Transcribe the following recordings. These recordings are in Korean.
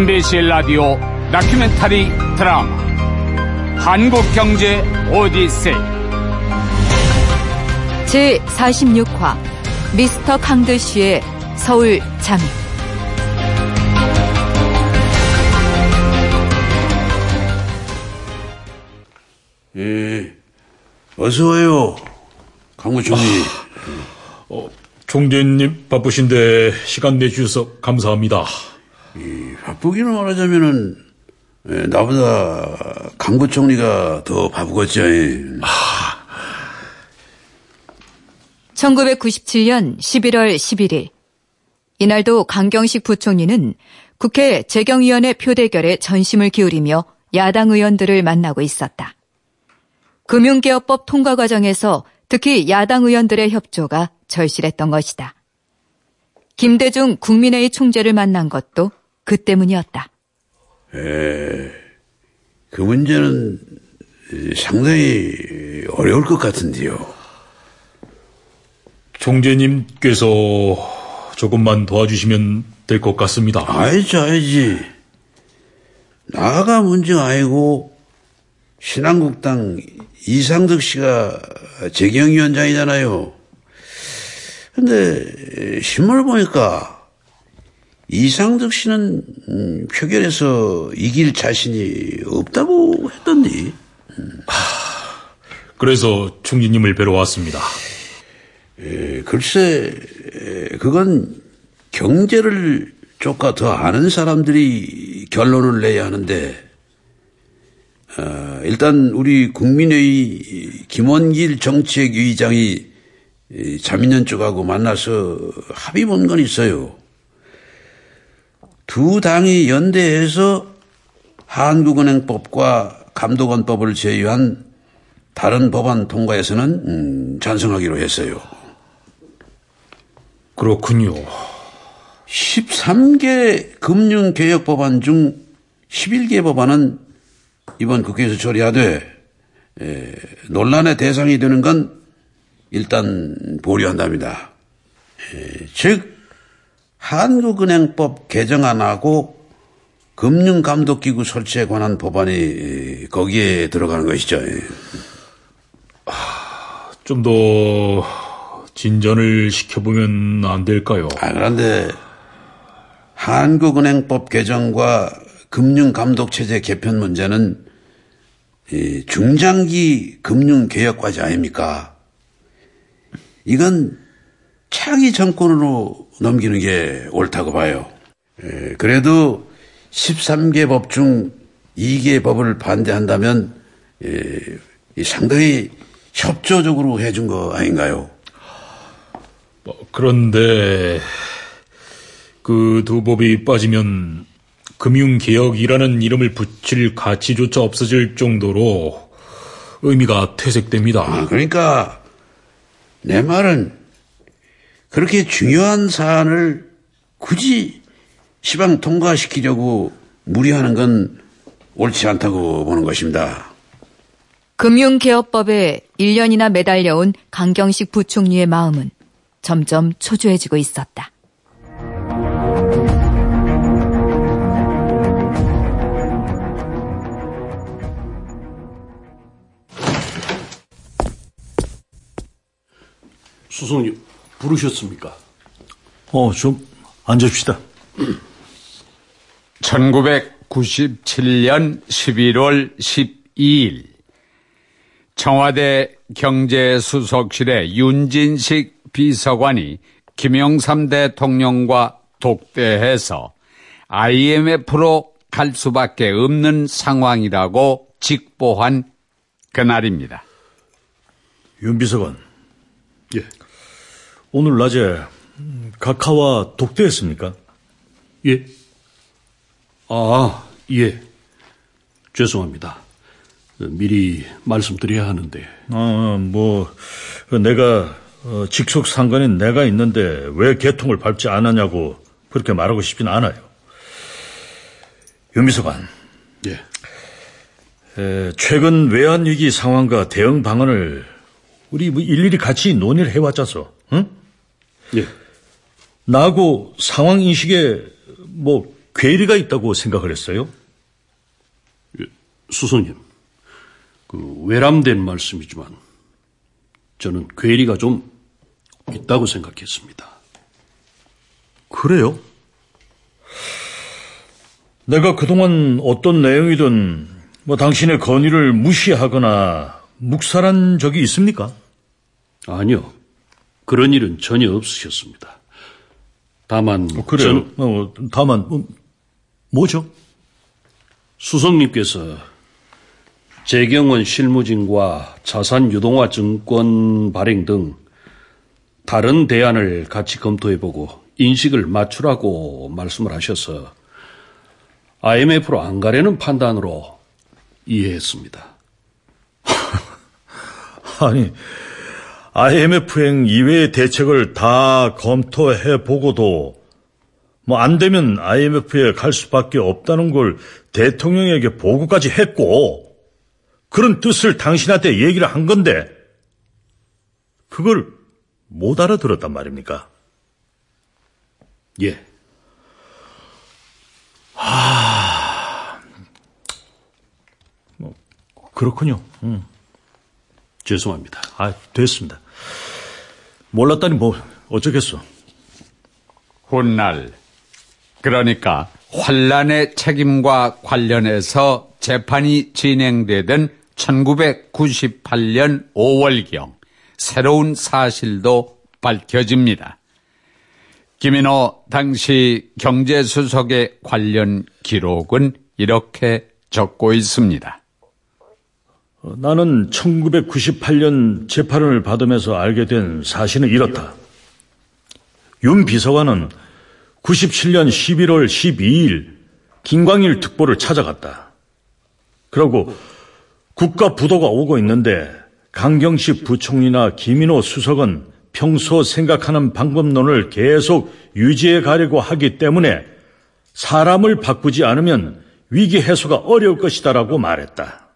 MBC 라디오 다큐멘터리 드라마 한국경제 오디세이 제46화 미스터 강드쉬의 서울 잠입 예, 어서 와요, 강무총리. 어, 총재님 바쁘신데 시간 내주셔서 감사합니다. 이, 바쁘기는 말하자면은 예, 나보다 강부총리가 더 바쁘겠죠. 예. 1997년 11월 11일 이날도 강경식 부총리는 국회 재경위원회 표대결에 전심을 기울이며 야당 의원들을 만나고 있었다. 금융개혁법 통과 과정에서 특히 야당 의원들의 협조가 절실했던 것이다. 김대중 국민회의 총재를 만난 것도 그 때문이었다. 그 문제는 상당히 어려울 것 같은데요. 총재님께서 조금만 도와주시면 될 것 같습니다. 알지, 알지. 나가 문제가 아니고 신한국당 이상득 씨가 재경위원장이잖아요. 근데 신문을 보니까 이상득 씨는 음, 표결에서 이길 자신이 없다고 했던데. 그래서 총재님을 뵈러 왔습니다. 에, 글쎄, 에, 그건 경제를 조금 더 아는 사람들이 결론을 내야 하는데, 어, 일단 우리 국민회의 김원길 정책위의장이 이 자민련 쪽하고 만나서 합의 본 건 있어요. 두 당이 연대해서 한국은행법과 감독원법을 제외한 다른 법안 통과에서는 음, 찬성하기로 했어요. 그렇군요. 13개 금융개혁 법안 중 11개 법안은 이번 국회에서 처리하되 에, 논란의 대상이 되는 건 일단 보류한답니다. 에, 즉 한국은행법 개정안하고 금융감독기구 설치에 관한 법안이 에, 거기에 들어가는 것이죠. 예. 좀더 진전을 시켜보면 안 될까요? 아, 그런데 한국은행법 개정과 금융감독체제 개편 문제는 이 중장기 금융개혁과제 아닙니까? 이건 차기 정권으로 넘기는 게 옳다고 봐요. 에, 그래도 13개 법 중 2개 법을 반대한다면 에, 이 상당히 협조적으로 해준 거 아닌가요? 뭐, 그런데 그 두 법이 빠지면 금융개혁이라는 이름을 붙일 가치조차 없어질 정도로 의미가 퇴색됩니다. 아, 그러니까 내 말은 그렇게 중요한 사안을 굳이 시방 통과시키려고 무리하는 건 옳지 않다고 보는 것입니다. 금융개혁법에 1년이나 매달려온 강경식 부총리의 마음은 점점 초조해지고 있었다. 수석님 부르셨습니까? 어, 좀 앉읍시다. 1997년 11월 12일 청와대 경제수석실의 윤진식 비서관이 김영삼 대통령과 독대해서 IMF로 갈 수밖에 없는 상황이라고 직보한 그날입니다. 윤 비서관, 예. 오늘 낮에 음, 각하와 독대했습니까? 예. 아, 예. 죄송합니다. 어, 미리 말씀드려야 하는데. 어, 뭐 어, 내가 어, 직속 상관인 내가 있는데 왜 개통을 밟지 않았냐고 그렇게 말하고 싶진 않아요. 윤 비서관, 예. 에, 최근 외환 위기 상황과 대응 방안을 우리 뭐 일일이 같이 논의를 해왔잖소. 응? 예. 나하고 상황 인식에 뭐 괴리가 있다고 생각을 했어요? 수석님, 그 외람된 말씀이지만 저는 괴리가 좀 있다고 생각했습니다. 그래요? 내가 그동안 어떤 내용이든 뭐 당신의 건의를 무시하거나 묵살한 적이 있습니까? 아니요. 그런 일은 전혀 없으셨습니다. 다만 그래요. 저는 어, 다만 뭐, 뭐죠? 수석님께서 재경원 실무진과 자산 유동화 증권 발행 등 다른 대안을 같이 검토해보고 인식을 맞추라고 말씀을 하셔서 IMF로 안 가려는 판단으로 이해했습니다. 아니, IMF행 이외의 대책을 다 검토해 보고도 뭐 안 되면 IMF에 갈 수밖에 없다는 걸 대통령에게 보고까지 했고 그런 뜻을 당신한테 얘기를 한 건데 그걸 못 알아들었단 말입니까? 예. 그렇군요. 음. 죄송합니다. 아, 됐습니다. 몰랐다니 뭐 어쩌겠어. 훗날 그러니까 환란의 책임과 관련해서 재판이 진행되던 1998년 5월경 새로운 사실도 밝혀집니다. 김인호 당시 경제수석의 관련 기록은 이렇게 적고 있습니다. 어, 나는 1998년 재판을 받으면서 알게 된 사실은 이렇다. 윤 비서관은 97년 11월 12일 김광일 특보를 찾아갔다. 그러고 국가 부도가 오고 있는데 강경식 부총리나 김인호 수석은 평소 생각하는 방법론을 계속 유지해 가려고 하기 때문에 사람을 바꾸지 않으면 위기 해소가 어려울 것이다라고 말했다.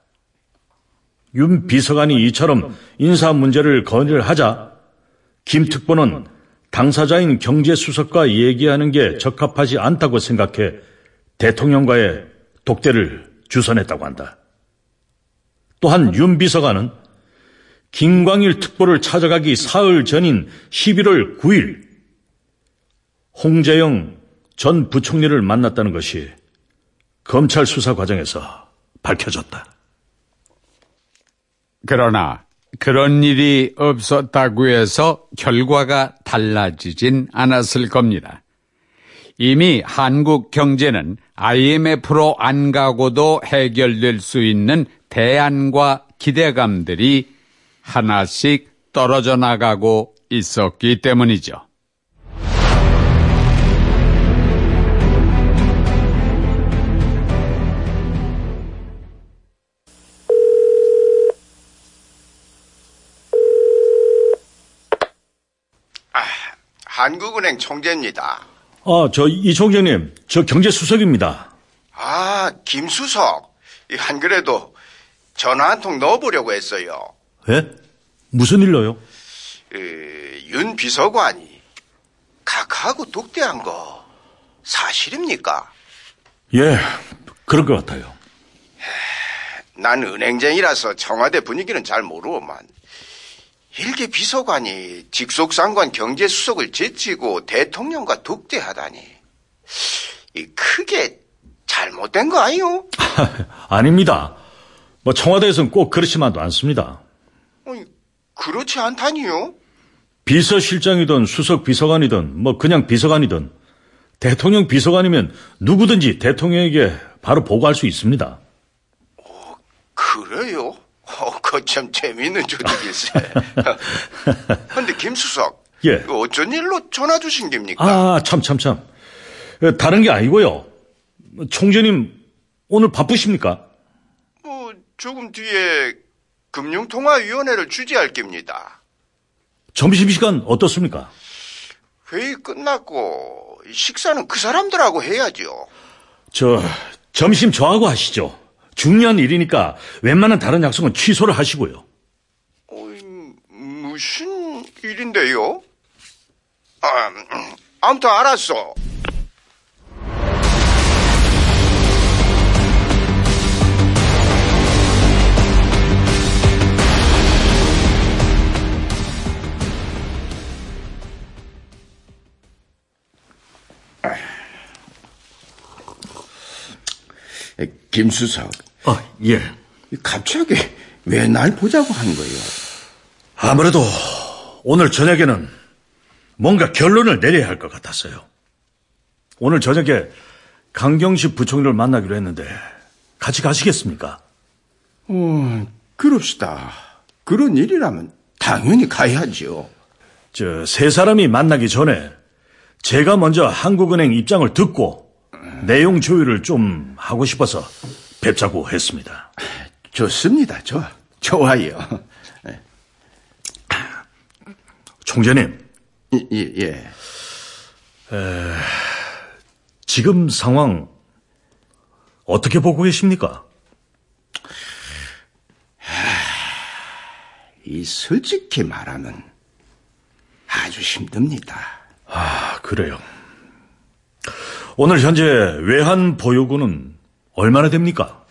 윤 비서관이 이처럼 인사 문제를 건의를 하자 김 특보는 당사자인 경제수석과 얘기하는 게 적합하지 않다고 생각해 대통령과의 독대를 주선했다고 한다. 또한 윤 비서관은 김광일 특보를 찾아가기 사흘 전인 11월 9일 홍재영 전 부총리를 만났다는 것이 검찰 수사 과정에서 밝혀졌다. 그러나 그런 일이 없었다고 해서 결과가 달라지진 않았을 겁니다. 이미 한국 경제는 IMF로 안 가고도 해결될 수 있는 대안과 기대감들이 하나씩 떨어져 나가고 있었기 때문이죠. 한국은행 총재입니다. 아, 저 이 총장님, 저 경제수석입니다. 아, 김 수석. 이안 그래도 전화 한 통 넣어보려고 했어요. 예? 무슨 일로요? 그, 윤 비서관이 각하고 독대한 거 사실입니까? 예, 그럴 것 같아요. 난 은행쟁이라서 청와대 분위기는 잘 모르고만 일개 비서관이 직속상관 경제수석을 제치고 대통령과 독대하다니 이 크게 잘못된 거 아니요? 아닙니다. 뭐 청와대에서는 꼭 그렇지만도 않습니다. 아니, 그렇지 않다니요? 비서실장이든 수석 비서관이든 뭐 그냥 비서관이든 대통령 비서관이면 누구든지 대통령에게 바로 보고할 수 있습니다. 그래요? 어, 그참 재미있는 조직일세. 근데 김수석, 예. 어쩐 일로 전화 주신 겁니까? 아, 참, 참, 참. 어, 다른 게 아니고요. 총재님, 오늘 바쁘십니까? 뭐 조금 뒤에 금융통화위원회를 주재할 겁니다. 점심시간 어떻습니까? 회의 끝났고 식사는 그 사람들하고 해야죠. 저, 점심 저하고 하시죠. 중요한 일이니까 웬만한 다른 약속은 취소를 하시고요. 어, 무슨 일인데요? 아, 아무튼 알았어. 김 수석, 아, 예. 갑자기 왜 날 보자고 한 거예요? 아무래도 오늘 저녁에는 뭔가 결론을 내려야 할 것 같았어요. 오늘 저녁에 강경식 부총리를 만나기로 했는데 같이 가시겠습니까? 어, 그럽시다. 그런 일이라면 당연히 가야지요. 저 세 사람이 만나기 전에 제가 먼저 한국은행 입장을 듣고 내용 조율을 좀 하고 싶어서 뵙자고 했습니다. 좋습니다. 좋아. 좋아요. 총재님, 예, 예. 지금 상황 어떻게 보고 계십니까? 이 솔직히 말하면 아주 힘듭니다. 아, 그래요. 오늘 현재 외환 보유고는 얼마나 됩니까?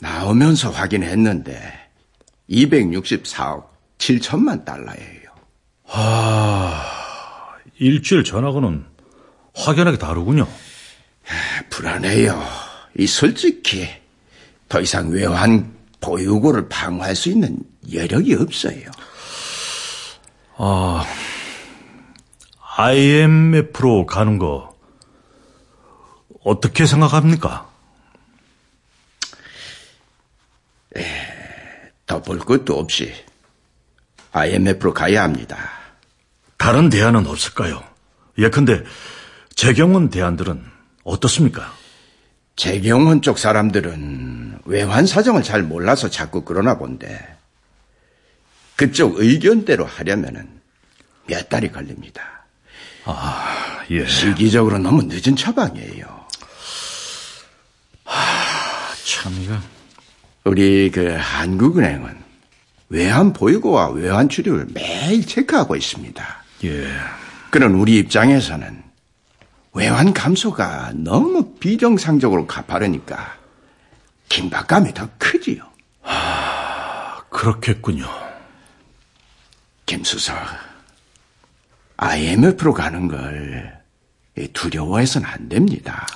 나오면서 확인했는데 264억 7천만 달러예요. 일주일 전하고는 확연하게 다르군요. 불안해요. 이 솔직히 더 이상 외환 보유고를 방어할 수 있는 여력이 없어요. IMF로 가는 거 어떻게 생각합니까? 더볼 것도 없이 IMF로 가야 합니다. 다른 대안은 없을까요? 예컨대 재경원 대안들은 어떻습니까? 재경원 쪽 사람들은 외환 사정을 잘 몰라서 자꾸 그러나 본데 그쪽 의견대로 하려면은 몇 달이 걸립니다. 예. 시기적으로 너무 늦은 처방이에요. 참 이거 우리 그 한국은행은 외환 보유고와 외환 출입을 매일 체크하고 있습니다. 예. 그런 우리 입장에서는 외환 감소가 너무 비정상적으로 가파르니까 긴박감이 더 크지요. 그렇겠군요. 김수석, IMF로 가는 걸 두려워해서는 안 됩니다.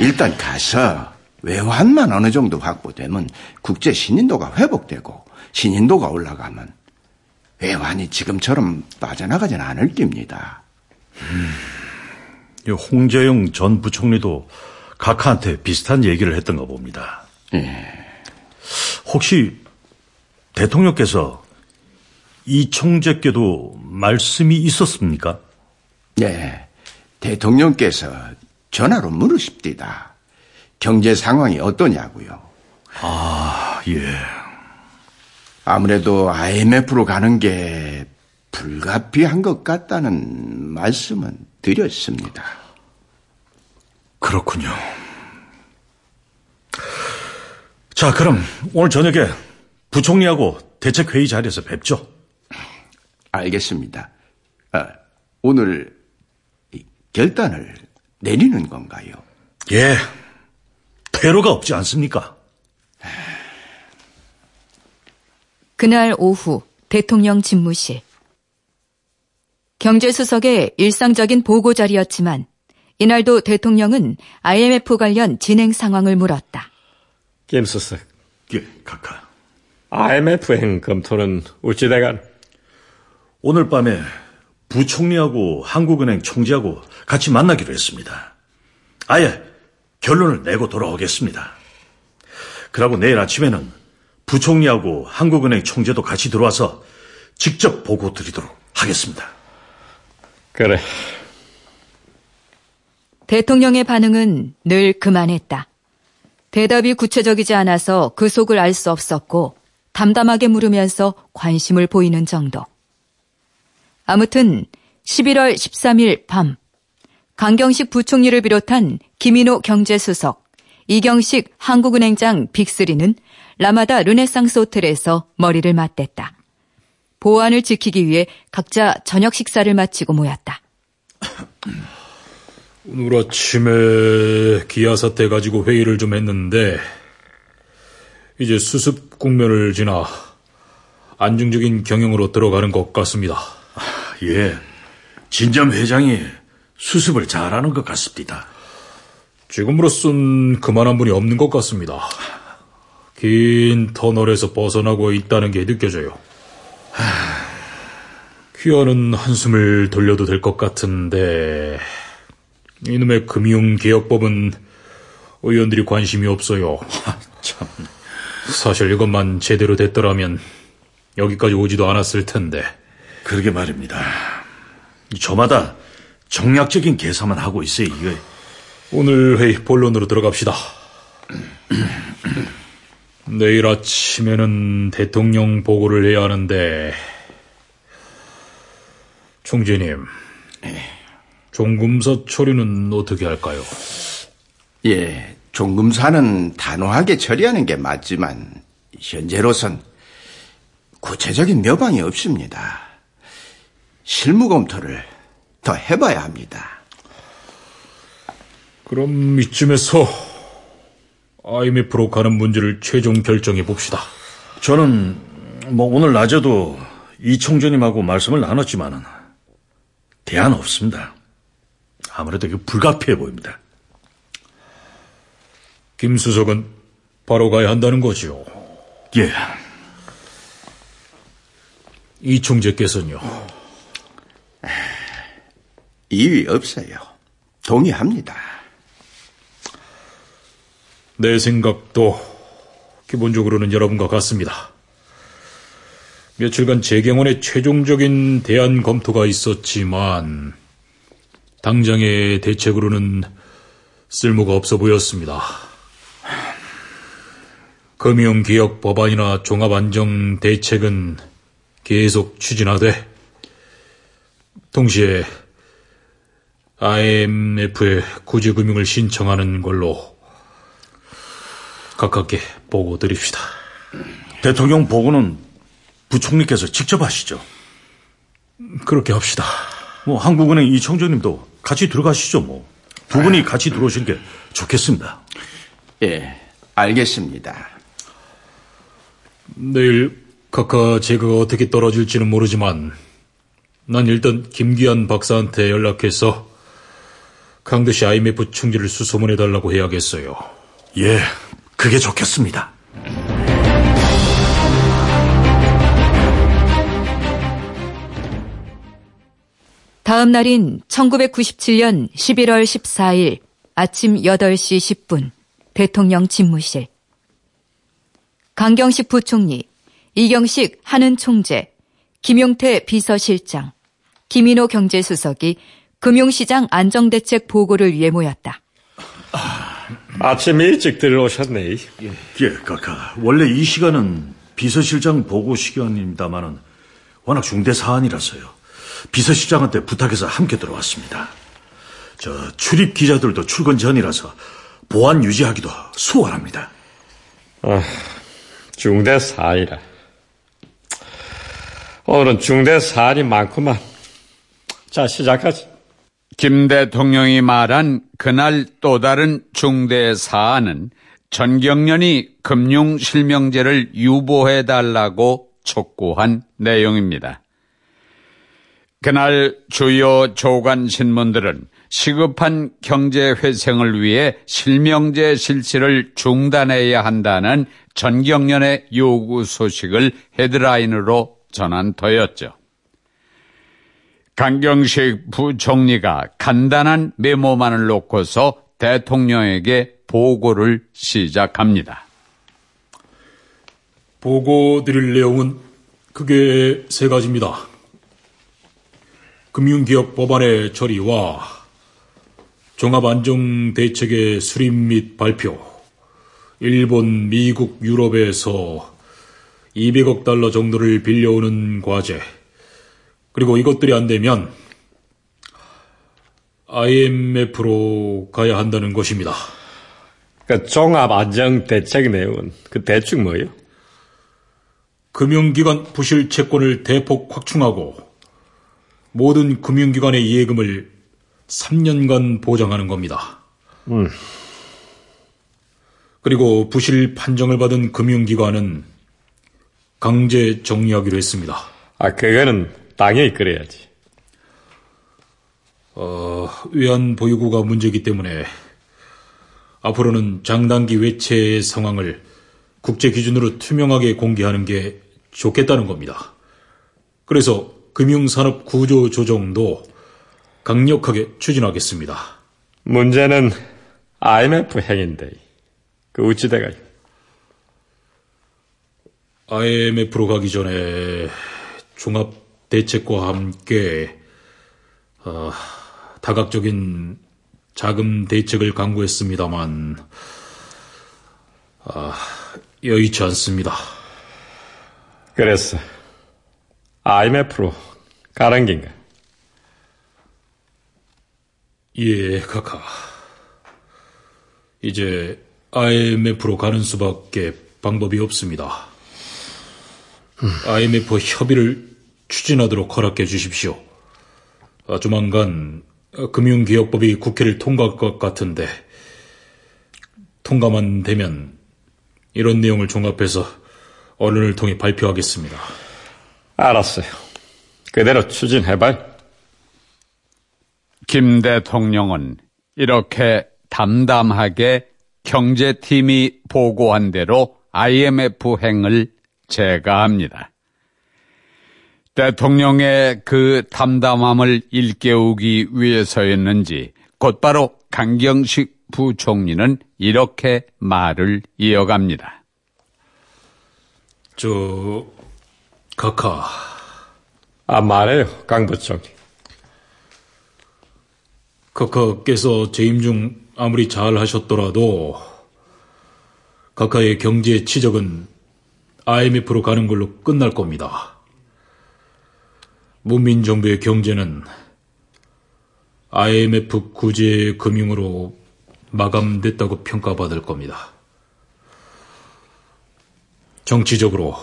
일단 가서 외환만 어느 정도 확보되면 국제 신인도가 회복되고 신인도가 올라가면 외환이 지금처럼 빠져나가진 않을 겁니다. 이 홍재용 전 부총리도 각하한테 비슷한 얘기를 했던가 봅니다. 예. 혹시 대통령께서 이 총재께도 말씀이 있었습니까? 네, 대통령께서 전화로 물으십디다. 경제 상황이 어떠냐고요. 아, 예. 아무래도 IMF로 가는 게 불가피한 것 같다는 말씀은 드렸습니다. 그렇군요. 자, 그럼 오늘 저녁에 부총리하고 대책회의 자리에서 뵙죠. 알겠습니다. 아, 오늘 이 결단을 내리는 건가요? 예. 퇴로가 없지 않습니까? 그날 오후 대통령 집무실. 경제수석의 일상적인 보고 자리였지만 이날도 대통령은 IMF 관련 진행 상황을 물었다. 김수석, 예, 각하. IMF행 검토는 어찌돼간 오늘 밤에 부총리하고 한국은행 총재하고 같이 만나기로 했습니다. 아예 결론을 내고 돌아오겠습니다. 그리고 내일 아침에는 부총리하고 한국은행 총재도 같이 들어와서 직접 보고 드리도록 하겠습니다. 그래. 대통령의 반응은 늘 그만했다. 대답이 구체적이지 않아서 그 속을 알 수 없었고 담담하게 물으면서 관심을 보이는 정도. 아무튼 11월 13일 밤 강경식 부총리를 비롯한 김인호 경제수석, 이경식 한국은행장 빅3는 라마다 르네상스 호텔에서 머리를 맞댔다. 보안을 지키기 위해 각자 저녁 식사를 마치고 모였다. 오늘 아침에 기아 사태 가지고 회의를 좀 했는데 이제 수습 국면을 지나 안정적인 경영으로 들어가는 것 같습니다. 예. 진점 회장이 수습을 잘하는 것 같습니다. 지금으로선 그만한 분이 없는 것 같습니다. 긴 터널에서 벗어나고 있다는 게 느껴져요. 귀하는 한숨을 돌려도 될 것 같은데 이놈의 금융개혁법은 의원들이 관심이 없어요. 참. 사실 이것만 제대로 됐더라면 여기까지 오지도 않았을 텐데. 그러게 말입니다. 저마다 정략적인 계산만 하고 있어요, 이거. 오늘 회의 본론으로 들어갑시다. 내일 아침에는 대통령 보고를 해야 하는데, 총재님, 종금서 처리는 어떻게 할까요? 예, 종금사는 단호하게 처리하는 게 맞지만 현재로선 구체적인 묘방이 없습니다. 실무 검토를 더 해봐야 합니다. 그럼 이쯤에서 IMF로 가는 문제를 최종 결정해 봅시다. 저는 뭐 오늘 낮에도 이 총재님하고 말씀을 나눴지만은 대안 없습니다. 아무래도 이게 불가피해 보입니다. 김 수석은 바로 가야 한다는 거지요. 예, 이 총재께서는요. 이의 없어요. 동의합니다. 내 생각도 기본적으로는 여러분과 같습니다. 며칠간 재경원의 최종적인 대안 검토가 있었지만 당장의 대책으로는 쓸모가 없어 보였습니다. 금융기억 법안이나 종합안정 대책은 계속 추진하되 동시에 IMF에 구제금융을 신청하는 걸로 가깝게 보고 드립시다. 대통령 보고는 부총리께서 직접 하시죠. 그렇게 합시다. 뭐 한국은행 이 총재님도 같이 들어가시죠, 뭐. 두 분이 같이 들어오시는 게 좋겠습니다. 예, 알겠습니다. 내일 각하 제가 어떻게 떨어질지는 모르지만 난 일단 김기한 박사한테 연락해서 강대시 IMF 충지를 수소문해달라고 해야겠어요. 예, 그게 좋겠습니다. 다음 날인 1997년 11월 14일 아침 8시 10분 대통령 집무실. 강경식 부총리, 이경식 한은 총재, 김용태 비서실장, 김인호 경제수석이 금융시장 안정대책 보고를 위해 모였다. 아침 일찍 들어오셨네. 예, 각하. 원래 이 시간은 비서실장 보고 시간입니다만은 워낙 중대 사안이라서요. 비서실장한테 부탁해서 함께 들어왔습니다. 저 출입 기자들도 출근 전이라서 보안 유지하기도 수월합니다. 아, 중대 사이라. 오늘은 중대 사안이 많구만. 자, 시작하지. 김 대통령이 말한 그날 또 다른 중대 사안은 전경련이 금융실명제를 유보해달라고 촉구한 내용입니다. 그날 주요 조간 신문들은 시급한 경제 회생을 위해 실명제 실시를 중단해야 한다는 전경련의 요구 소식을 헤드라인으로 전한 터였죠. 강경식 부총리가 간단한 메모만을 놓고서 대통령에게 보고를 시작합니다. 보고 드릴 내용은 크게 세 가지입니다. 금융기업 법안의 처리와 종합안정대책의 수립 및 발표, 일본, 미국, 유럽에서 200억 달러 정도를 빌려오는 과제, 그리고 이것들이 안 되면 IMF로 가야 한다는 것입니다. 그 종합 안정 대책 내용은 그 대충 뭐요? 금융기관 부실 채권을 대폭 확충하고 모든 금융기관의 예금을 3년간 보장하는 겁니다. 음. 그리고 부실 판정을 받은 금융기관은 강제 정리하기로 했습니다. 아, 그거는 당연히 그래야지. 어, 외환 보유고가 문제이기 때문에 앞으로는 장단기 외채 상황을 국제 기준으로 투명하게 공개하는 게 좋겠다는 겁니다. 그래서 금융산업 구조 조정도 강력하게 추진하겠습니다. 문제는 IMF 행인데 그 우찌대가 IMF로 가기 전에 종합 대책과 함께 어, 다각적인 자금 대책을 강구했습니다만 아, 여의치 않습니다. 그래서 IMF로 가는 긴가? 예, 카카. 이제 IMF로 가는 수밖에 방법이 없습니다. IMF 협의를 추진하도록 허락해 주십시오. 아, 조만간 금융개혁법이 국회를 통과할 것 같은데 통과만 되면 이런 내용을 종합해서 언론을 통해 발표하겠습니다. 알았어요. 그대로 추진해봐요. 김 대통령은 이렇게 담담하게 경제팀이 보고한 대로 IMF 행을 제가합니다. 대통령의 그 담담함을 일깨우기 위해서였는지 곧바로 강경식 부총리는 이렇게 말을 이어갑니다. 저, 카카. 아, 말해요, 강 부총리. 카카께서 재임 중 아무리 잘 하셨더라도 카카의 경제 치적은 IMF로 가는 걸로 끝날 겁니다. 문민 정부의 경제는 IMF 구제 금융으로 마감됐다고 평가받을 겁니다. 정치적으로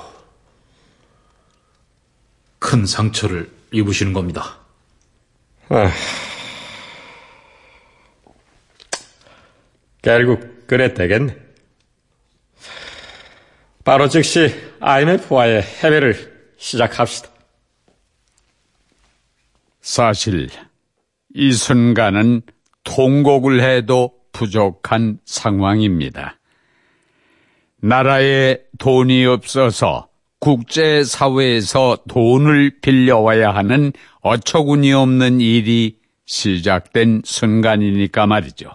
큰 상처를 입으시는 겁니다. 아, 결국 그래 되겠네. 바로 즉시 IMF와의 해외를 시작합시다. 사실 이 순간은 통곡을 해도 부족한 상황입니다. 나라에 돈이 없어서 국제사회에서 돈을 빌려와야 하는 어처구니 없는 일이 시작된 순간이니까 말이죠.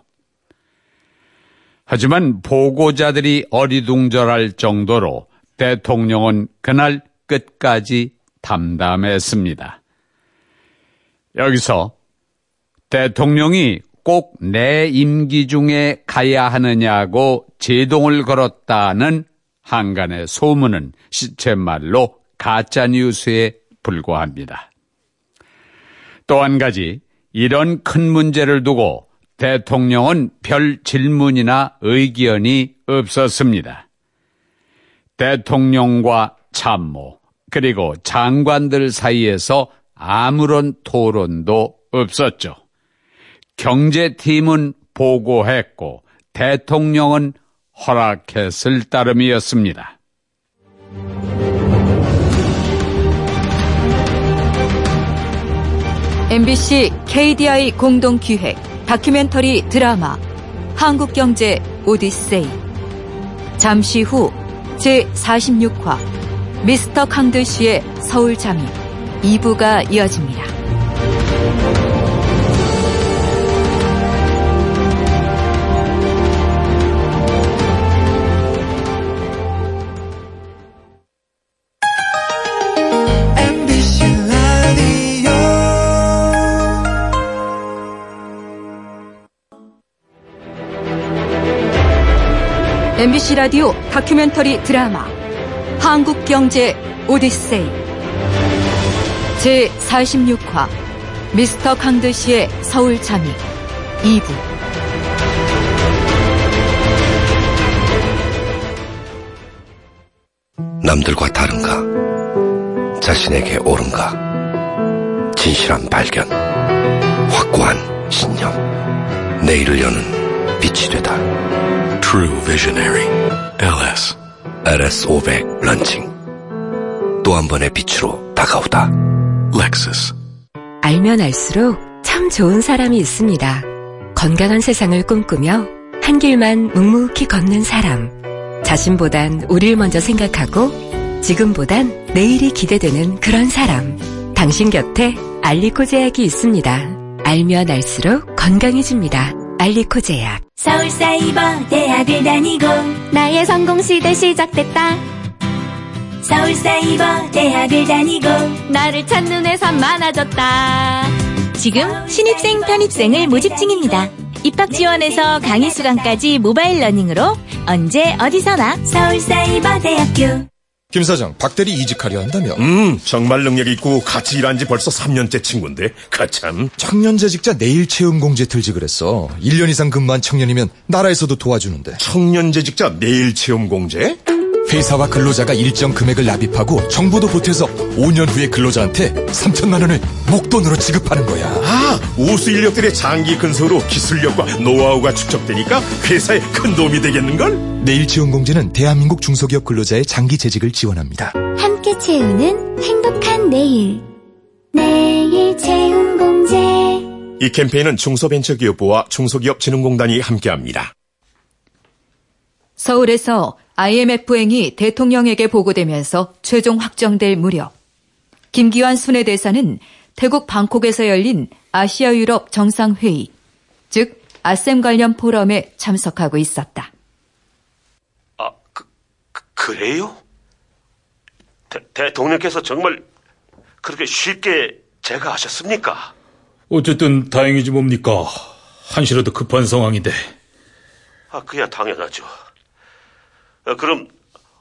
하지만 보고자들이 어리둥절할 정도로 대통령은 그날 끝까지 담담했습니다. 여기서 대통령이 꼭 내 임기 중에 가야 하느냐고 제동을 걸었다는 한간의 소문은 시쳇말로 가짜뉴스에 불과합니다. 또 한 가지, 이런 큰 문제를 두고 대통령은 별 질문이나 의견이 없었습니다. 대통령과 참모, 그리고 장관들 사이에서 아무런 토론도 없었죠. 경제팀은 보고했고 대통령은 허락했을 따름이었습니다. MBC KDI 공동 기획 다큐멘터리 드라마 한국경제 오디세이 잠시 후 제46화 미스터 강들씨의 서울 잠입 2부가 이어집니다. MBC 라디오 다큐멘터리 드라마 한국경제 오디세이 제46화 미스터 강드시의 서울 잠입 2부 남들과 다른가? 자신에게 옳은가? 진실한 발견, 확고한 신념, 내일을 여는 빛이 되다. True Visionary. LS. LS500 런칭. 또 한 번의 빛으로 다가오다. Lexus. 알면 알수록 참참 좋은 사람이 있습니다. 건강한 세상을 꿈꾸며 한 길만 묵묵히 걷는 사람. 자신보단 우릴 먼저 생각하고 지금보단 내일이 기대되는 그런 사람. 당신 곁에 알리코 제약이 있습니다. 알면 알수록 건강해집니다. 알리코 제약. 서울사이버 대학을 다니고 나의 성공 시대 시작됐다. 서울 사이버 대학을 다니고 나를 찾는 회사 많아졌다. 지금 신입생 편입생을 모집 중입니다. 입학 지원에서 강의 수강까지 모바일 러닝으로 언제 어디서나 서울 사이버 대학교 김 사장, 박 대리 이직하려 한다며? 음, 정말 능력 있고 같이 일한 지 벌써 3년째 친구인데, 가참. 청년재직자 내일 채용 공제 틀지 그랬어. 1년 이상 근무한 청년이면 나라에서도 도와주는데. 청년재직자 내일 채용 공제? 회사와 근로자가 일정 금액을 납입하고 정부도 보태서 5년 후에 근로자한테 3천만 원을 목돈으로 지급하는 거야. 아, 우수 인력들의 장기 근속으로 기술력과 노하우가 축적되니까 회사에 큰 도움이 되겠는걸? 내일 채용 공제는 대한민국 중소기업 근로자의 장기 재직을 지원합니다. 함께 채우는 행복한 내일. 내일 채용 공제. 이 캠페인은 중소벤처기업부와 중소기업진흥공단이 함께합니다. 서울에서 IMF행이 대통령에게 보고되면서 최종 확정될 무렵 김기환 순회대사는 태국 방콕에서 열린 아시아 유럽 정상회의, 즉 아셈 관련 포럼에 참석하고 있었다. 아, 그, 그, 래요 대, 대통령께서 정말 그렇게 쉽게 제가 하셨습니까? 어쨌든 다행이지 뭡니까. 한시라도 급한 상황인데. 아, 그야 당연하죠. 어, 그럼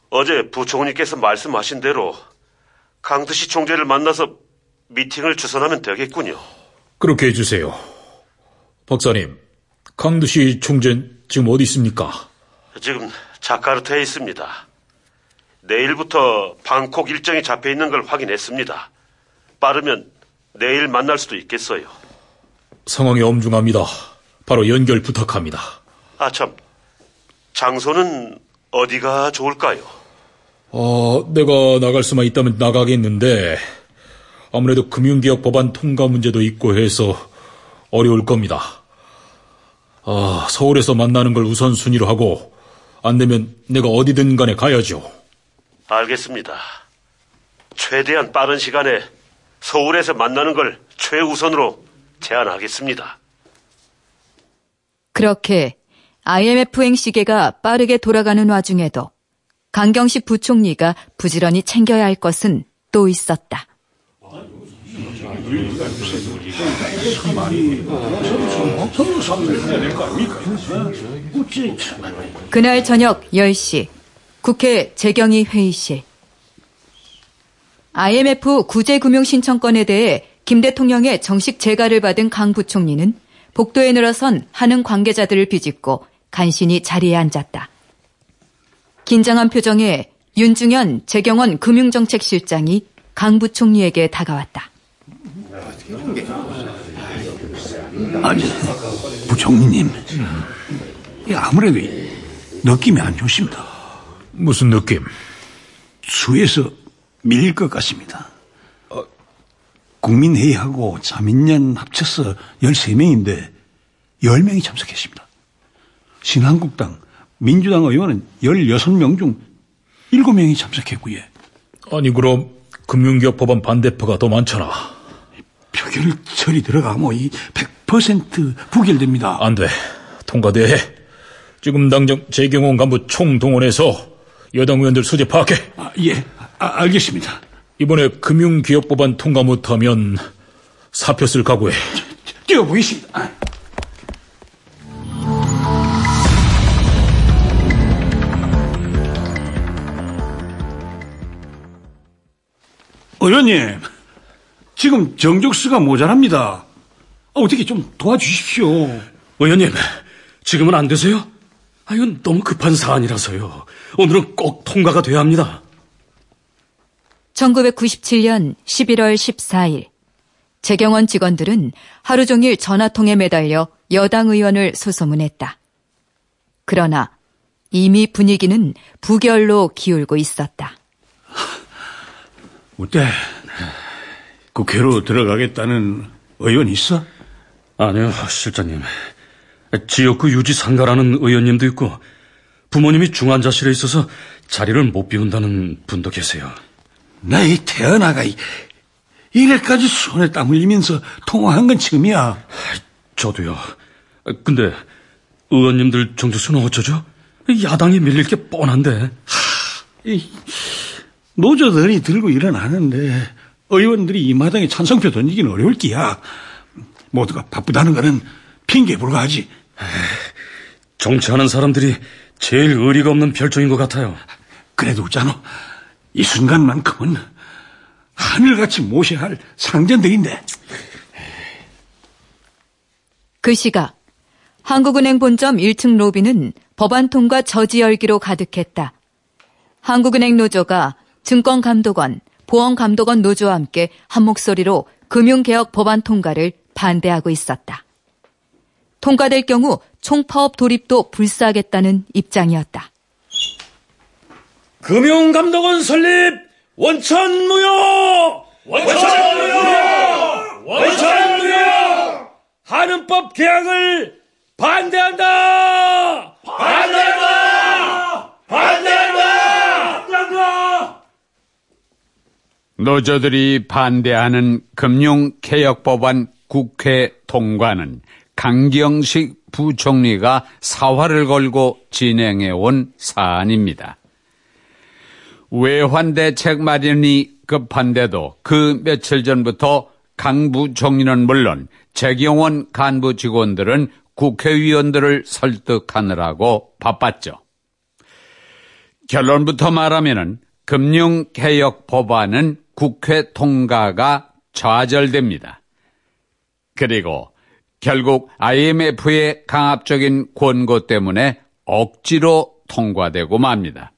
어제 부총리께서 말씀하신 대로 강드시 총재를 만나서 미팅을 주선하면 되겠군요. 그렇게 해주세요. 박사님, 강드시 총재 지금 어디 있습니까? 지금 자카르타에 있습니다. 내일부터 방콕 일정이 잡혀 있는 걸 확인했습니다. 빠르면 내일 만날 수도 있겠어요. 상황이 엄중합니다. 바로 연결 부탁합니다. 아, 참. 장소는 어디가 좋을까요? 어, 내가 나갈 수만 있다면 나가겠는데, 아무래도 금융기업 법안 통과 문제도 있고 해서 어려울 겁니다. 아, 서울에서 만나는 걸 우선순위로 하고, 안 되면 내가 어디든 간에 가야죠. 알겠습니다. 최대한 빠른 시간에 서울에서 만나는 걸 최우선으로 제안하겠습니다. 그렇게 IMF행 시계가 빠르게 돌아가는 와중에도 강경식 부총리가 부지런히 챙겨야 할 것은 또 있었다. 그날 저녁 10시 국회 재경위 회의실 IMF 구제금융 신청건에 대해 김 대통령의 정식 재가를 받은 강 부총리는 복도에 늘어선 하는 관계자들을 비집고 간신히 자리에 앉았다. 긴장한 표정에 윤중현 재경원 금융정책실장이 강 부총리에게 다가왔다. 아니, 부총리님. 아무래도 느낌이 안 좋습니다. 무슨 느낌? 수에서 밀릴 것 같습니다. 국민회의하고 자민련 합쳐서 13명인데 10명이 참석했습니다. 신한국당, 민주당 의원은 16명 중 7명이 참석했고요. 아니 그럼 금융기업 법안 반대표가 더 많잖아. 표결철이 들어가면 이 100% 부결됩니다. 안 돼. 통과돼. 지금 당장 재경원 간부 총동원해서 여당 의원들 수재 파악해. 아, 예, 아, 알겠습니다. 이번에 금융기업 법안 통과 못하면 사표 쓸 각오해. 뛰어보겠습니다. 의원님, 지금 정족수가 모자랍니다. 어떻게 좀 도와주십시오. 의원님, 지금은 안 되세요? 아, 이건 너무 급한 사안이라서요. 오늘은 꼭 통과가 돼야 합니다. 1997년 11월 14일, 재경원 직원들은 하루 종일 전화통에 매달려 여당 의원을 소소문했다. 그러나 이미 분위기는 부결로 기울고 있었다. 어때? 국회로 들어가겠다는 의원 있어? 아니요, 실장님. 지역구 유지 상가라는 의원님도 있고 부모님이 중환자실에 있어서 자리를 못 비운다는 분도 계세요. 나 이 태어나가 이래까지 손에 땀 흘리면서 통화한 건 처음이야. 저도요. 근데 의원님들 정조수는 어쩌죠? 야당이 밀릴 게 뻔한데. 이 노조들이 들고 일어나는데 의원들이 이 마당에 찬성표 던지기는 어려울 기야. 모두가 바쁘다는 거는 핑계에 불과하지. 정치하는 사람들이 제일 의리가 없는 별종인 것 같아요. 그래도 있잖아. 이 순간만큼은 하늘같이 모셔야 할 상전들인데. 그 시각 한국은행 본점 1층 로비는 법안 통과 저지 열기로 가득했다. 한국은행 노조가 증권감독원, 보험감독원 노조와 함께 한 목소리로 금융개혁 법안 통과를 반대하고 있었다. 통과될 경우 총파업 돌입도 불사하겠다는 입장이었다. 금융감독원 설립 원천 무효! 원천 무효! 원천 무효! 하는법 개혁을 반대한다! 반대한다! 반대한다! 반대한다! 노조들이 반대하는 금융개혁법안 국회 통과는 강경식 부총리가 사활을 걸고 진행해온 사안입니다. 외환대책 마련이 급한데도 그 며칠 전부터 강 부총리는 물론 재경원 간부 직원들은 국회의원들을 설득하느라고 바빴죠. 결론부터 말하면 금융개혁 법안은 국회 통과가 좌절됩니다. 그리고 결국 IMF의 강압적인 권고 때문에 억지로 통과되고 맙니다.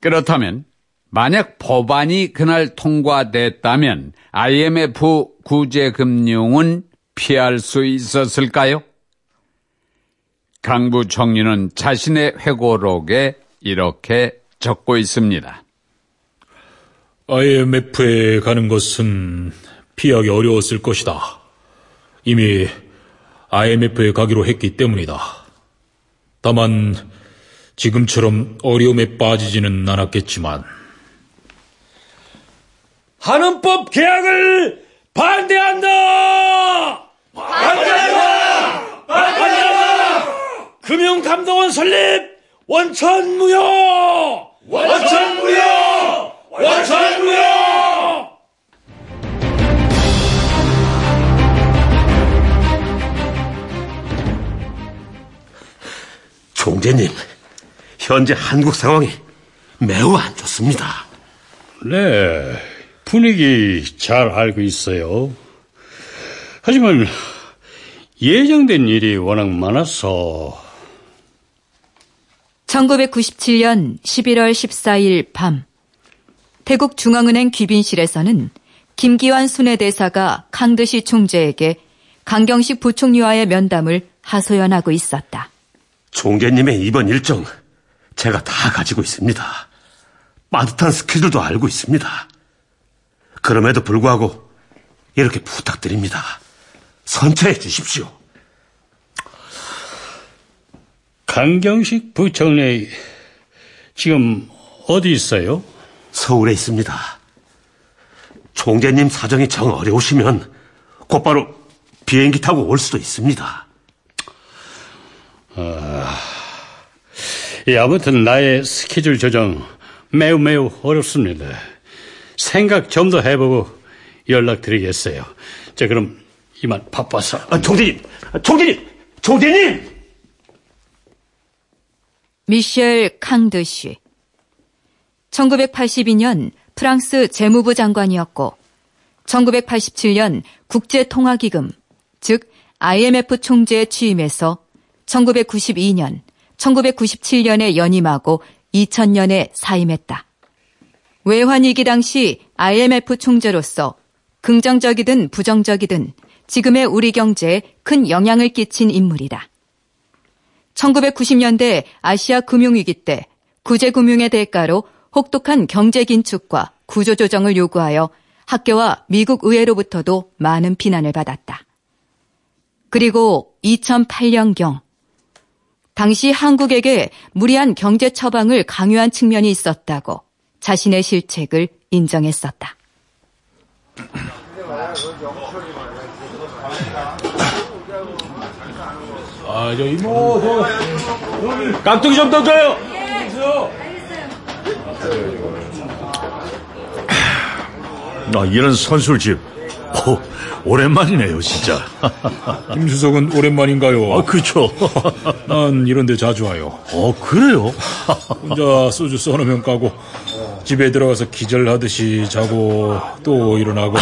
그렇다면 만약 법안이 그날 통과됐다면 IMF 구제금융은 피할 수 있었을까요? 강부 총리는 자신의 회고록에 이렇게 적고 있습니다. IMF에 가는 것은 피하기 어려웠을 것이다. 이미 IMF에 가기로 했기 때문이다. 다만 지금처럼 어려움에 빠지지는 않았겠지만 하는법 계약을 반대한다! 반대한다! 반대한다! 금융감독원 설립 원천 무효! 원천 무효! 원천무효! 총재님, 현재 한국 상황이 매우 안 좋습니다. 네, 분위기 잘 알고 있어요. 하지만 예정된 일이 워낙 많아서 1997년 11월 14일 밤 태국 중앙은행 귀빈실에서는 김기환 순회대사가 강드시 총재에게 강경식 부총리와의 면담을 하소연하고 있었다. 총재님의 이번 일정 제가 다 가지고 있습니다. 빠듯한 스케줄도 알고 있습니다. 그럼에도 불구하고 이렇게 부탁드립니다. 선처해 주십시오. 강경식 부총리 지금 어디 있어요? 서울에 있습니다. 총재님 사정이 정 어려우시면 곧바로 비행기 타고 올 수도 있습니다. 아, 예, 아무튼 나의 스케줄 조정 매우 매우 어렵습니다. 생각 좀 더 해보고 연락드리겠어요. 자, 그럼 이만 바빠서. 아, 총재님, 총재님, 총재님! 미셸 캉드쉬. 1982년 프랑스 재무부 장관이었고 1987년 국제통화기금, 즉 IMF 총재에 취임해서 1992년, 1997년에 연임하고 2000년에 사임했다. 외환위기 당시 IMF 총재로서 긍정적이든 부정적이든 지금의 우리 경제에 큰 영향을 끼친 인물이다. 1990년대 아시아 금융위기 때 구제금융의 대가로 혹독한 경제 긴축과 구조조정을 요구하여 학교와 미국 의회로부터도 많은 비난을 받았다. 그리고 2008년경 당시 한국에게 무리한 경제 처방을 강요한 측면이 있었다고 자신의 실책을 인정했었다. 아, 저 이모, 저, 여기 깍두기 좀 떠줘요. 아, 이런 선술집. 오, 오랜만이네요, 진짜. 김수석은 오랜만인가요? 아, 그렇죠. 난 이런 데 자주 와요. 어, 그래요? 혼자 소주 써놓으면 까고 집에 들어가서 기절하듯이 자고 또 일어나고.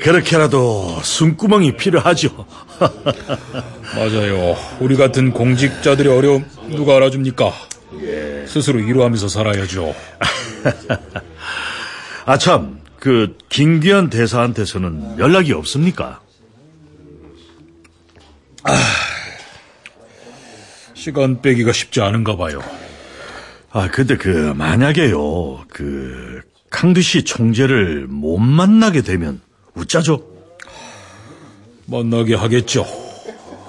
그렇게라도 숨구멍이 필요하죠. 맞아요. 우리 같은 공직자들의 어려움 누가 알아줍니까? 스스로 위로하면서 살아야죠. 아, 참, 그, 김기현 대사한테서는 연락이 없습니까? 시간 빼기가 쉽지 않은가 봐요. 아, 근데 그, 만약에요, 그, 강두 씨 총재를 못 만나게 되면, 웃자죠? 만나게 하겠죠.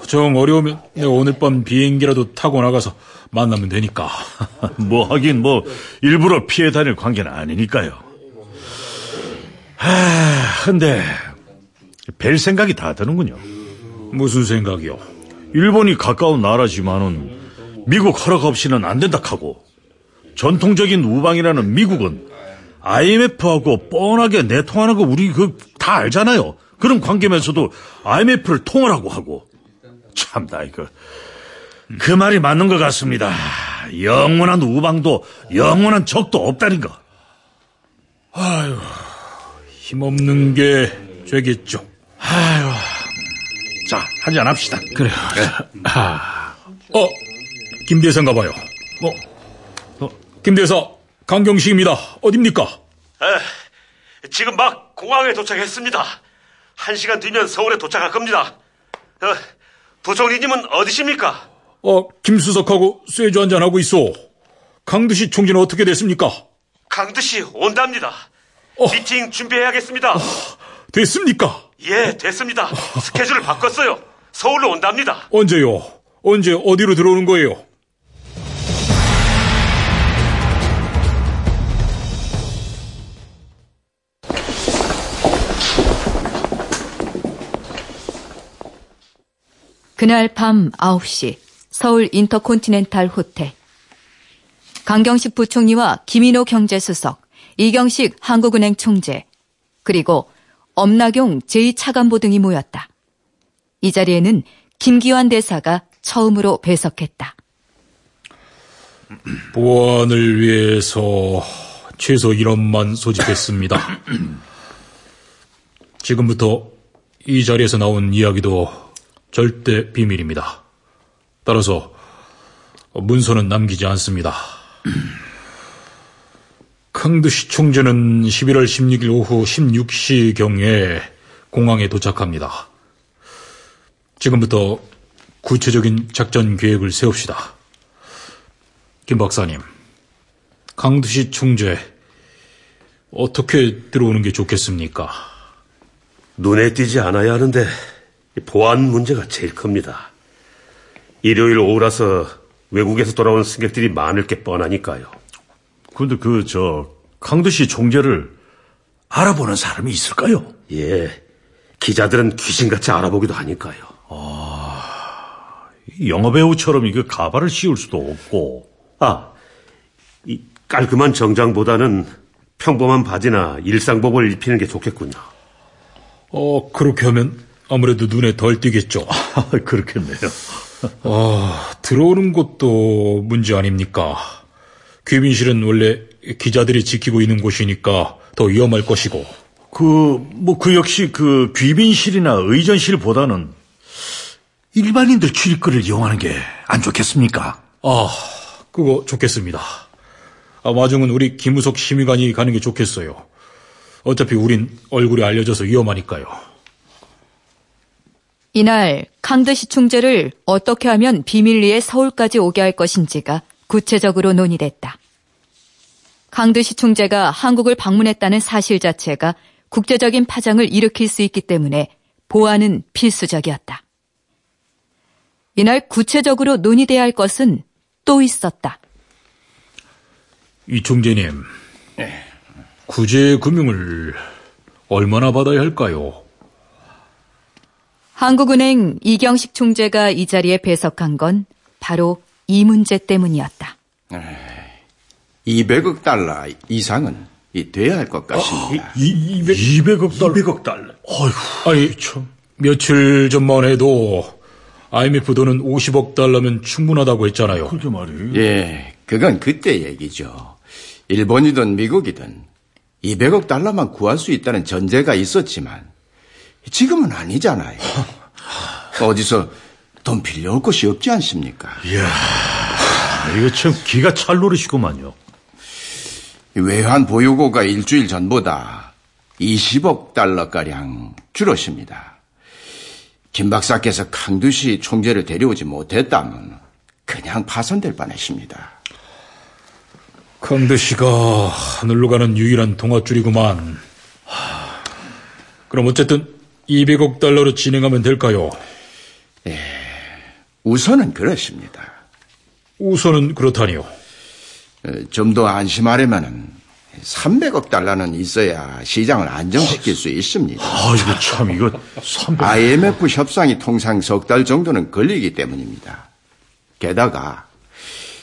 정 어려우면 내가 오늘 밤 비행기라도 타고 나가서 만나면 되니까. 뭐 하긴 뭐 일부러 피해 다닐 관계는 아니니까요. 하, 근데 뵐 생각이 다 드는군요. 무슨 생각이요? 일본이 가까운 나라지만은 미국 허락 없이는 안 된다 하고 전통적인 우방이라는 미국은 IMF하고 뻔하게 내통하는 거 우리 그 다 알잖아요. 그런 관계면서도 IMF를 통하라고 하고 참나 이거 그 말이 맞는 것 같습니다. 영원한 우방도 영원한 적도 없다는 거. 아유, 힘없는 게 죄겠죠. 아유, 자 한잔 합시다. 그래요. 아, 어, 김대사인가 봐요. 어, 김대사 강경식입니다. 어딥니까? 에, 지금 막 공항에 도착했습니다. 한 시간 뒤면 서울에 도착할 겁니다. 어, 부총리님은 어디십니까? 어, 김수석하고 쇠주 한잔 하고 있어. 강두시 총재는 어떻게 됐습니까? 강두씨 온답니다. 미팅 준비해야겠습니다. 됐습니까? 예, 됐습니다. 스케줄을 바꿨어요. 서울로 온답니다. 언제요? 언제 어디로 들어오는 거예요? 그날 밤 9시 서울 인터콘티넨탈 호텔. 강경식 부총리와 김인호 경제수석, 이경식 한국은행 총재, 그리고 엄나경 제2차관보 등이 모였다. 이 자리에는 김기환 대사가 처음으로 배석했다. 보안을 위해서 최소 1원만 소집했습니다. 지금부터 이 자리에서 나온 이야기도 절대 비밀입니다. 따라서 문서는 남기지 않습니다. 강두시 총재는 11월 16일 오후 16시경에 공항에 도착합니다. 지금부터 구체적인 작전 계획을 세웁시다. 김 박사님, 강두 시 총재 어떻게 들어오는 게 좋겠습니까? 눈에 띄지 않아야 하는데 보안 문제가 제일 큽니다. 일요일 오후라서 외국에서 돌아온 승객들이 많을 게 뻔하니까요. 근데 그, 저, 강두씨 총재를 알아보는 사람이 있을까요? 예. 기자들은 귀신같이 알아보기도 하니까요. 아, 영화배우처럼 이거 가발을 씌울 수도 없고. 아, 이 깔끔한 정장보다는 평범한 바지나 일상복을 입히는 게 좋겠군요. 어, 그렇게 하면 아무래도 눈에 덜 띄겠죠. 그렇겠네요. 아, 들어오는 것도 문제 아닙니까? 귀빈실은 원래 기자들이 지키고 있는 곳이니까 더 위험할 것이고. 그, 뭐, 그 역시 그 귀빈실이나 의전실보다는 일반인들 출입구를 이용하는 게 안 좋겠습니까? 아, 그거 좋겠습니다. 아, 마중은 우리 김우석 심의관이 가는 게 좋겠어요. 어차피 우린 얼굴이 알려져서 위험하니까요. 이날 강드시 총재를 어떻게 하면 비밀리에 서울까지 오게 할 것인지가 구체적으로 논의됐다. 강드시 총재가 한국을 방문했다는 사실 자체가 국제적인 파장을 일으킬 수 있기 때문에 보안은 필수적이었다. 이날 구체적으로 논의돼야 할 것은 또 있었다. 이 총재님, 구제 금융을 얼마나 받아야 할까요? 한국은행 이경식 총재가 이 자리에 배석한 건 바로 이 문제 때문이었다. 200억 달러 이상은 이 돼야 할 것 같습니다. 200, 200 억 달러. 200억 달러. 어휴, 아니, 참. 며칠 전만 해도 IMF 돈은 50억 달러면 충분하다고 했잖아요. 그게 말이에요. 예, 그건 그때 얘기죠. 일본이든 미국이든 200억 달러만 구할 수 있다는 전제가 있었지만 지금은 아니잖아요. 어디서 돈 빌려올 곳이 없지 않습니까? 이야, 이거 참 기가 찰 노릇이구만요. 외환 보유고가 일주일 전보다 20억 달러가량 줄었습니다. 김 박사께서 강두시 총재를 데려오지 못했다면 그냥 파산될 뻔했습니다. 강대 씨가 하늘로 가는 유일한 동아줄이구만. 그럼 어쨌든 200억 달러로 진행하면 될까요? 예, 우선은 그렇습니다. 우선은 그렇다니요. 좀 더 안심하려면은 300억 달러는 있어야 시장을 안정시킬 수 있습니다. 아, 이거 참, 이거 300억. IMF 협상이 통상 석 달 정도는 걸리기 때문입니다. 게다가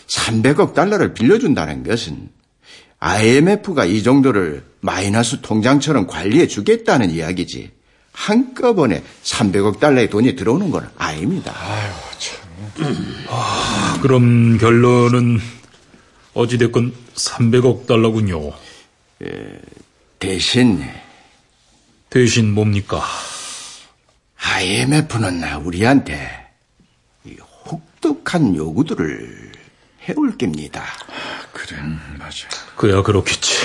300억 달러를 빌려준다는 것은 IMF가 이 정도를 마이너스 통장처럼 관리해 주겠다는 이야기지. 한꺼번에 300억 달러의 돈이 들어오는 건 아닙니다. 아유, 참. 아, 그럼 결론은 어찌됐건 300억 달러군요. 예, 대신 대신 뭡니까? IMF는 우리한테 혹독한 요구들을 해올 겁니다. 그래, 맞아. 그야 그렇겠지.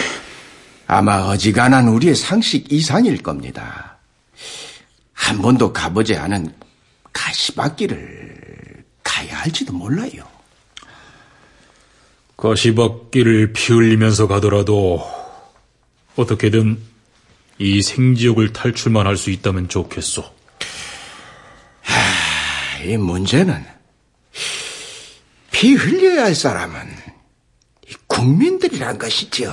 아마 어지간한 우리의 상식 이상일 겁니다. 한 번도 가보지 않은 가시밭길을 가야 할지도 몰라요. 가시밭길을 피 흘리면서 가더라도 어떻게든 이 생지옥을 탈출만 할 수 있다면 좋겠소. 하, 이 문제는 피 흘려야 할 사람은 국민들이란 것이죠.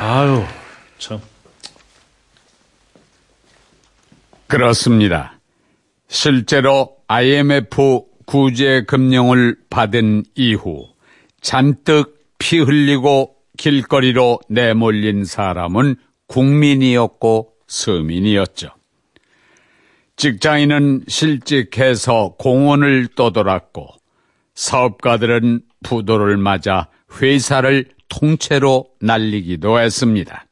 아유, 참. 그렇습니다. 실제로 IMF 구제 금융을 받은 이후 잔뜩 피 흘리고 길거리로 내몰린 사람은 국민이었고 서민이었죠. 직장인은 실직해서 공원을 떠돌았고 사업가들은 부도를 맞아 회사를 통째로 날리기도 했습니다.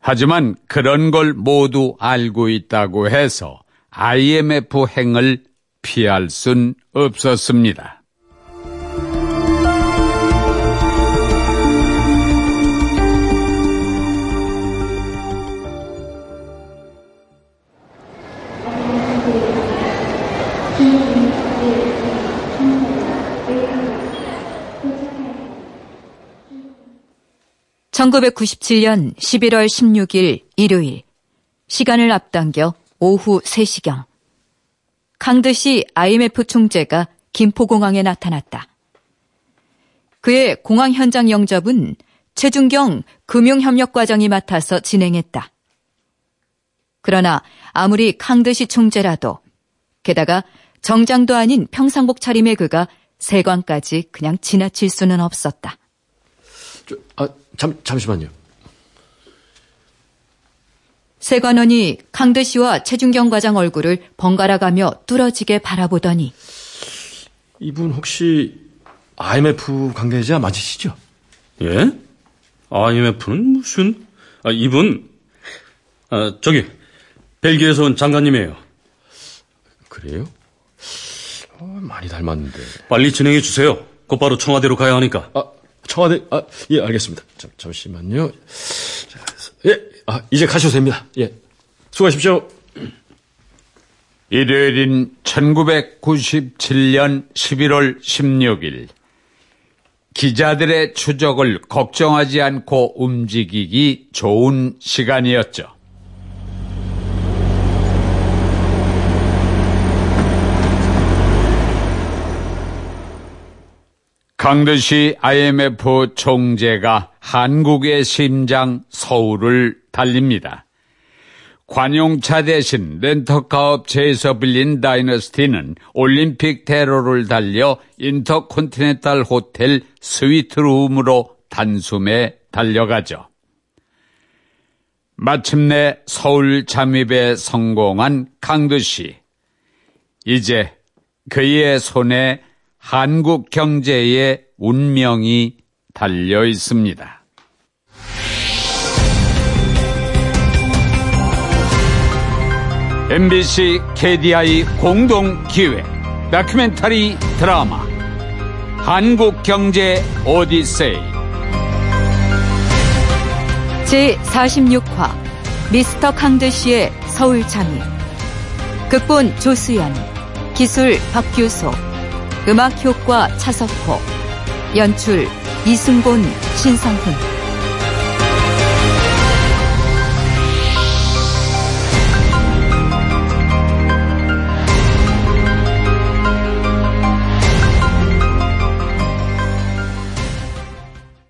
하지만 그런 걸 모두 알고 있다고 해서 IMF 행을 피할 순 없었습니다. (1997년 11월 16일) 일요일 시간을 앞당겨 오후 3시경 강드시 IMF 총재가 김포공항에 나타났다. 그의 공항 현장 영접은 최준경 금융협력과장이 맡아서 진행했다. 그러나 아무리 강드시 총재라도 게다가 정장도 아닌 평상복 차림의 그가 세관까지 그냥 지나칠 수는 없었다. 저, 아, 잠, 잠시만요. 세관원이 강대 씨와 최준경 과장 얼굴을 번갈아 가며 뚫어지게 바라보더니 이분 혹시 IMF 관계자 맞으시죠? 예? IMF는 무슨? 아, 이분 아, 저기 벨기에에서 온 장관님이에요. 그래요? 어, 많이 닮았는데. 빨리 진행해 주세요. 곧바로 청와대로 가야 하니까. 아, 청와대, 아, 예, 알겠습니다. 잠, 잠시만요. 자, 예, 아, 이제 가셔도 됩니다. 예. 수고하십시오. 일요일인 1997년 11월 16일 기자들의 추적을 걱정하지 않고 움직이기 좋은 시간이었죠. 강두시 IMF 총재가 한국의 심장 서울을 달립니다. 관용차 대신 렌터카 업체에서 빌린 다이너스티는 올림픽 대로를 달려 인터컨티넨탈 호텔 스위트룸으로 단숨에 달려가죠. 마침내 서울 잠입에 성공한 강두 씨. 이제 그의 손에 한국 경제의 운명이 달려 있습니다. MBC KDI 공동 기획 다큐멘터리 드라마 한국 경제 오디세이. 제 46화 미스터 강드시의 서울 잠입 극본 조수연 기술 박규소 음악 효과 차석호 연출 이승곤 신성훈